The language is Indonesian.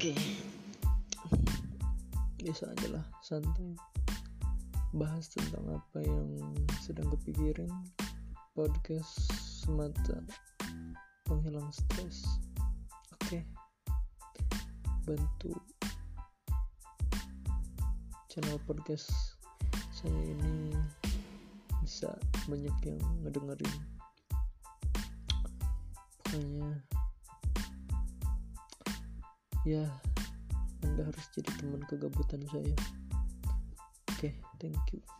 Oke. Biasa aja lah, santai. Bahas tentang apa yang sedang kepikirin. Podcast semata penghilang stres. Oke. Bantu channel podcast saya ini bisa banyak yang ngedengerin. Ya anda harus jadi teman kegabutan saya. Oke okay, thank you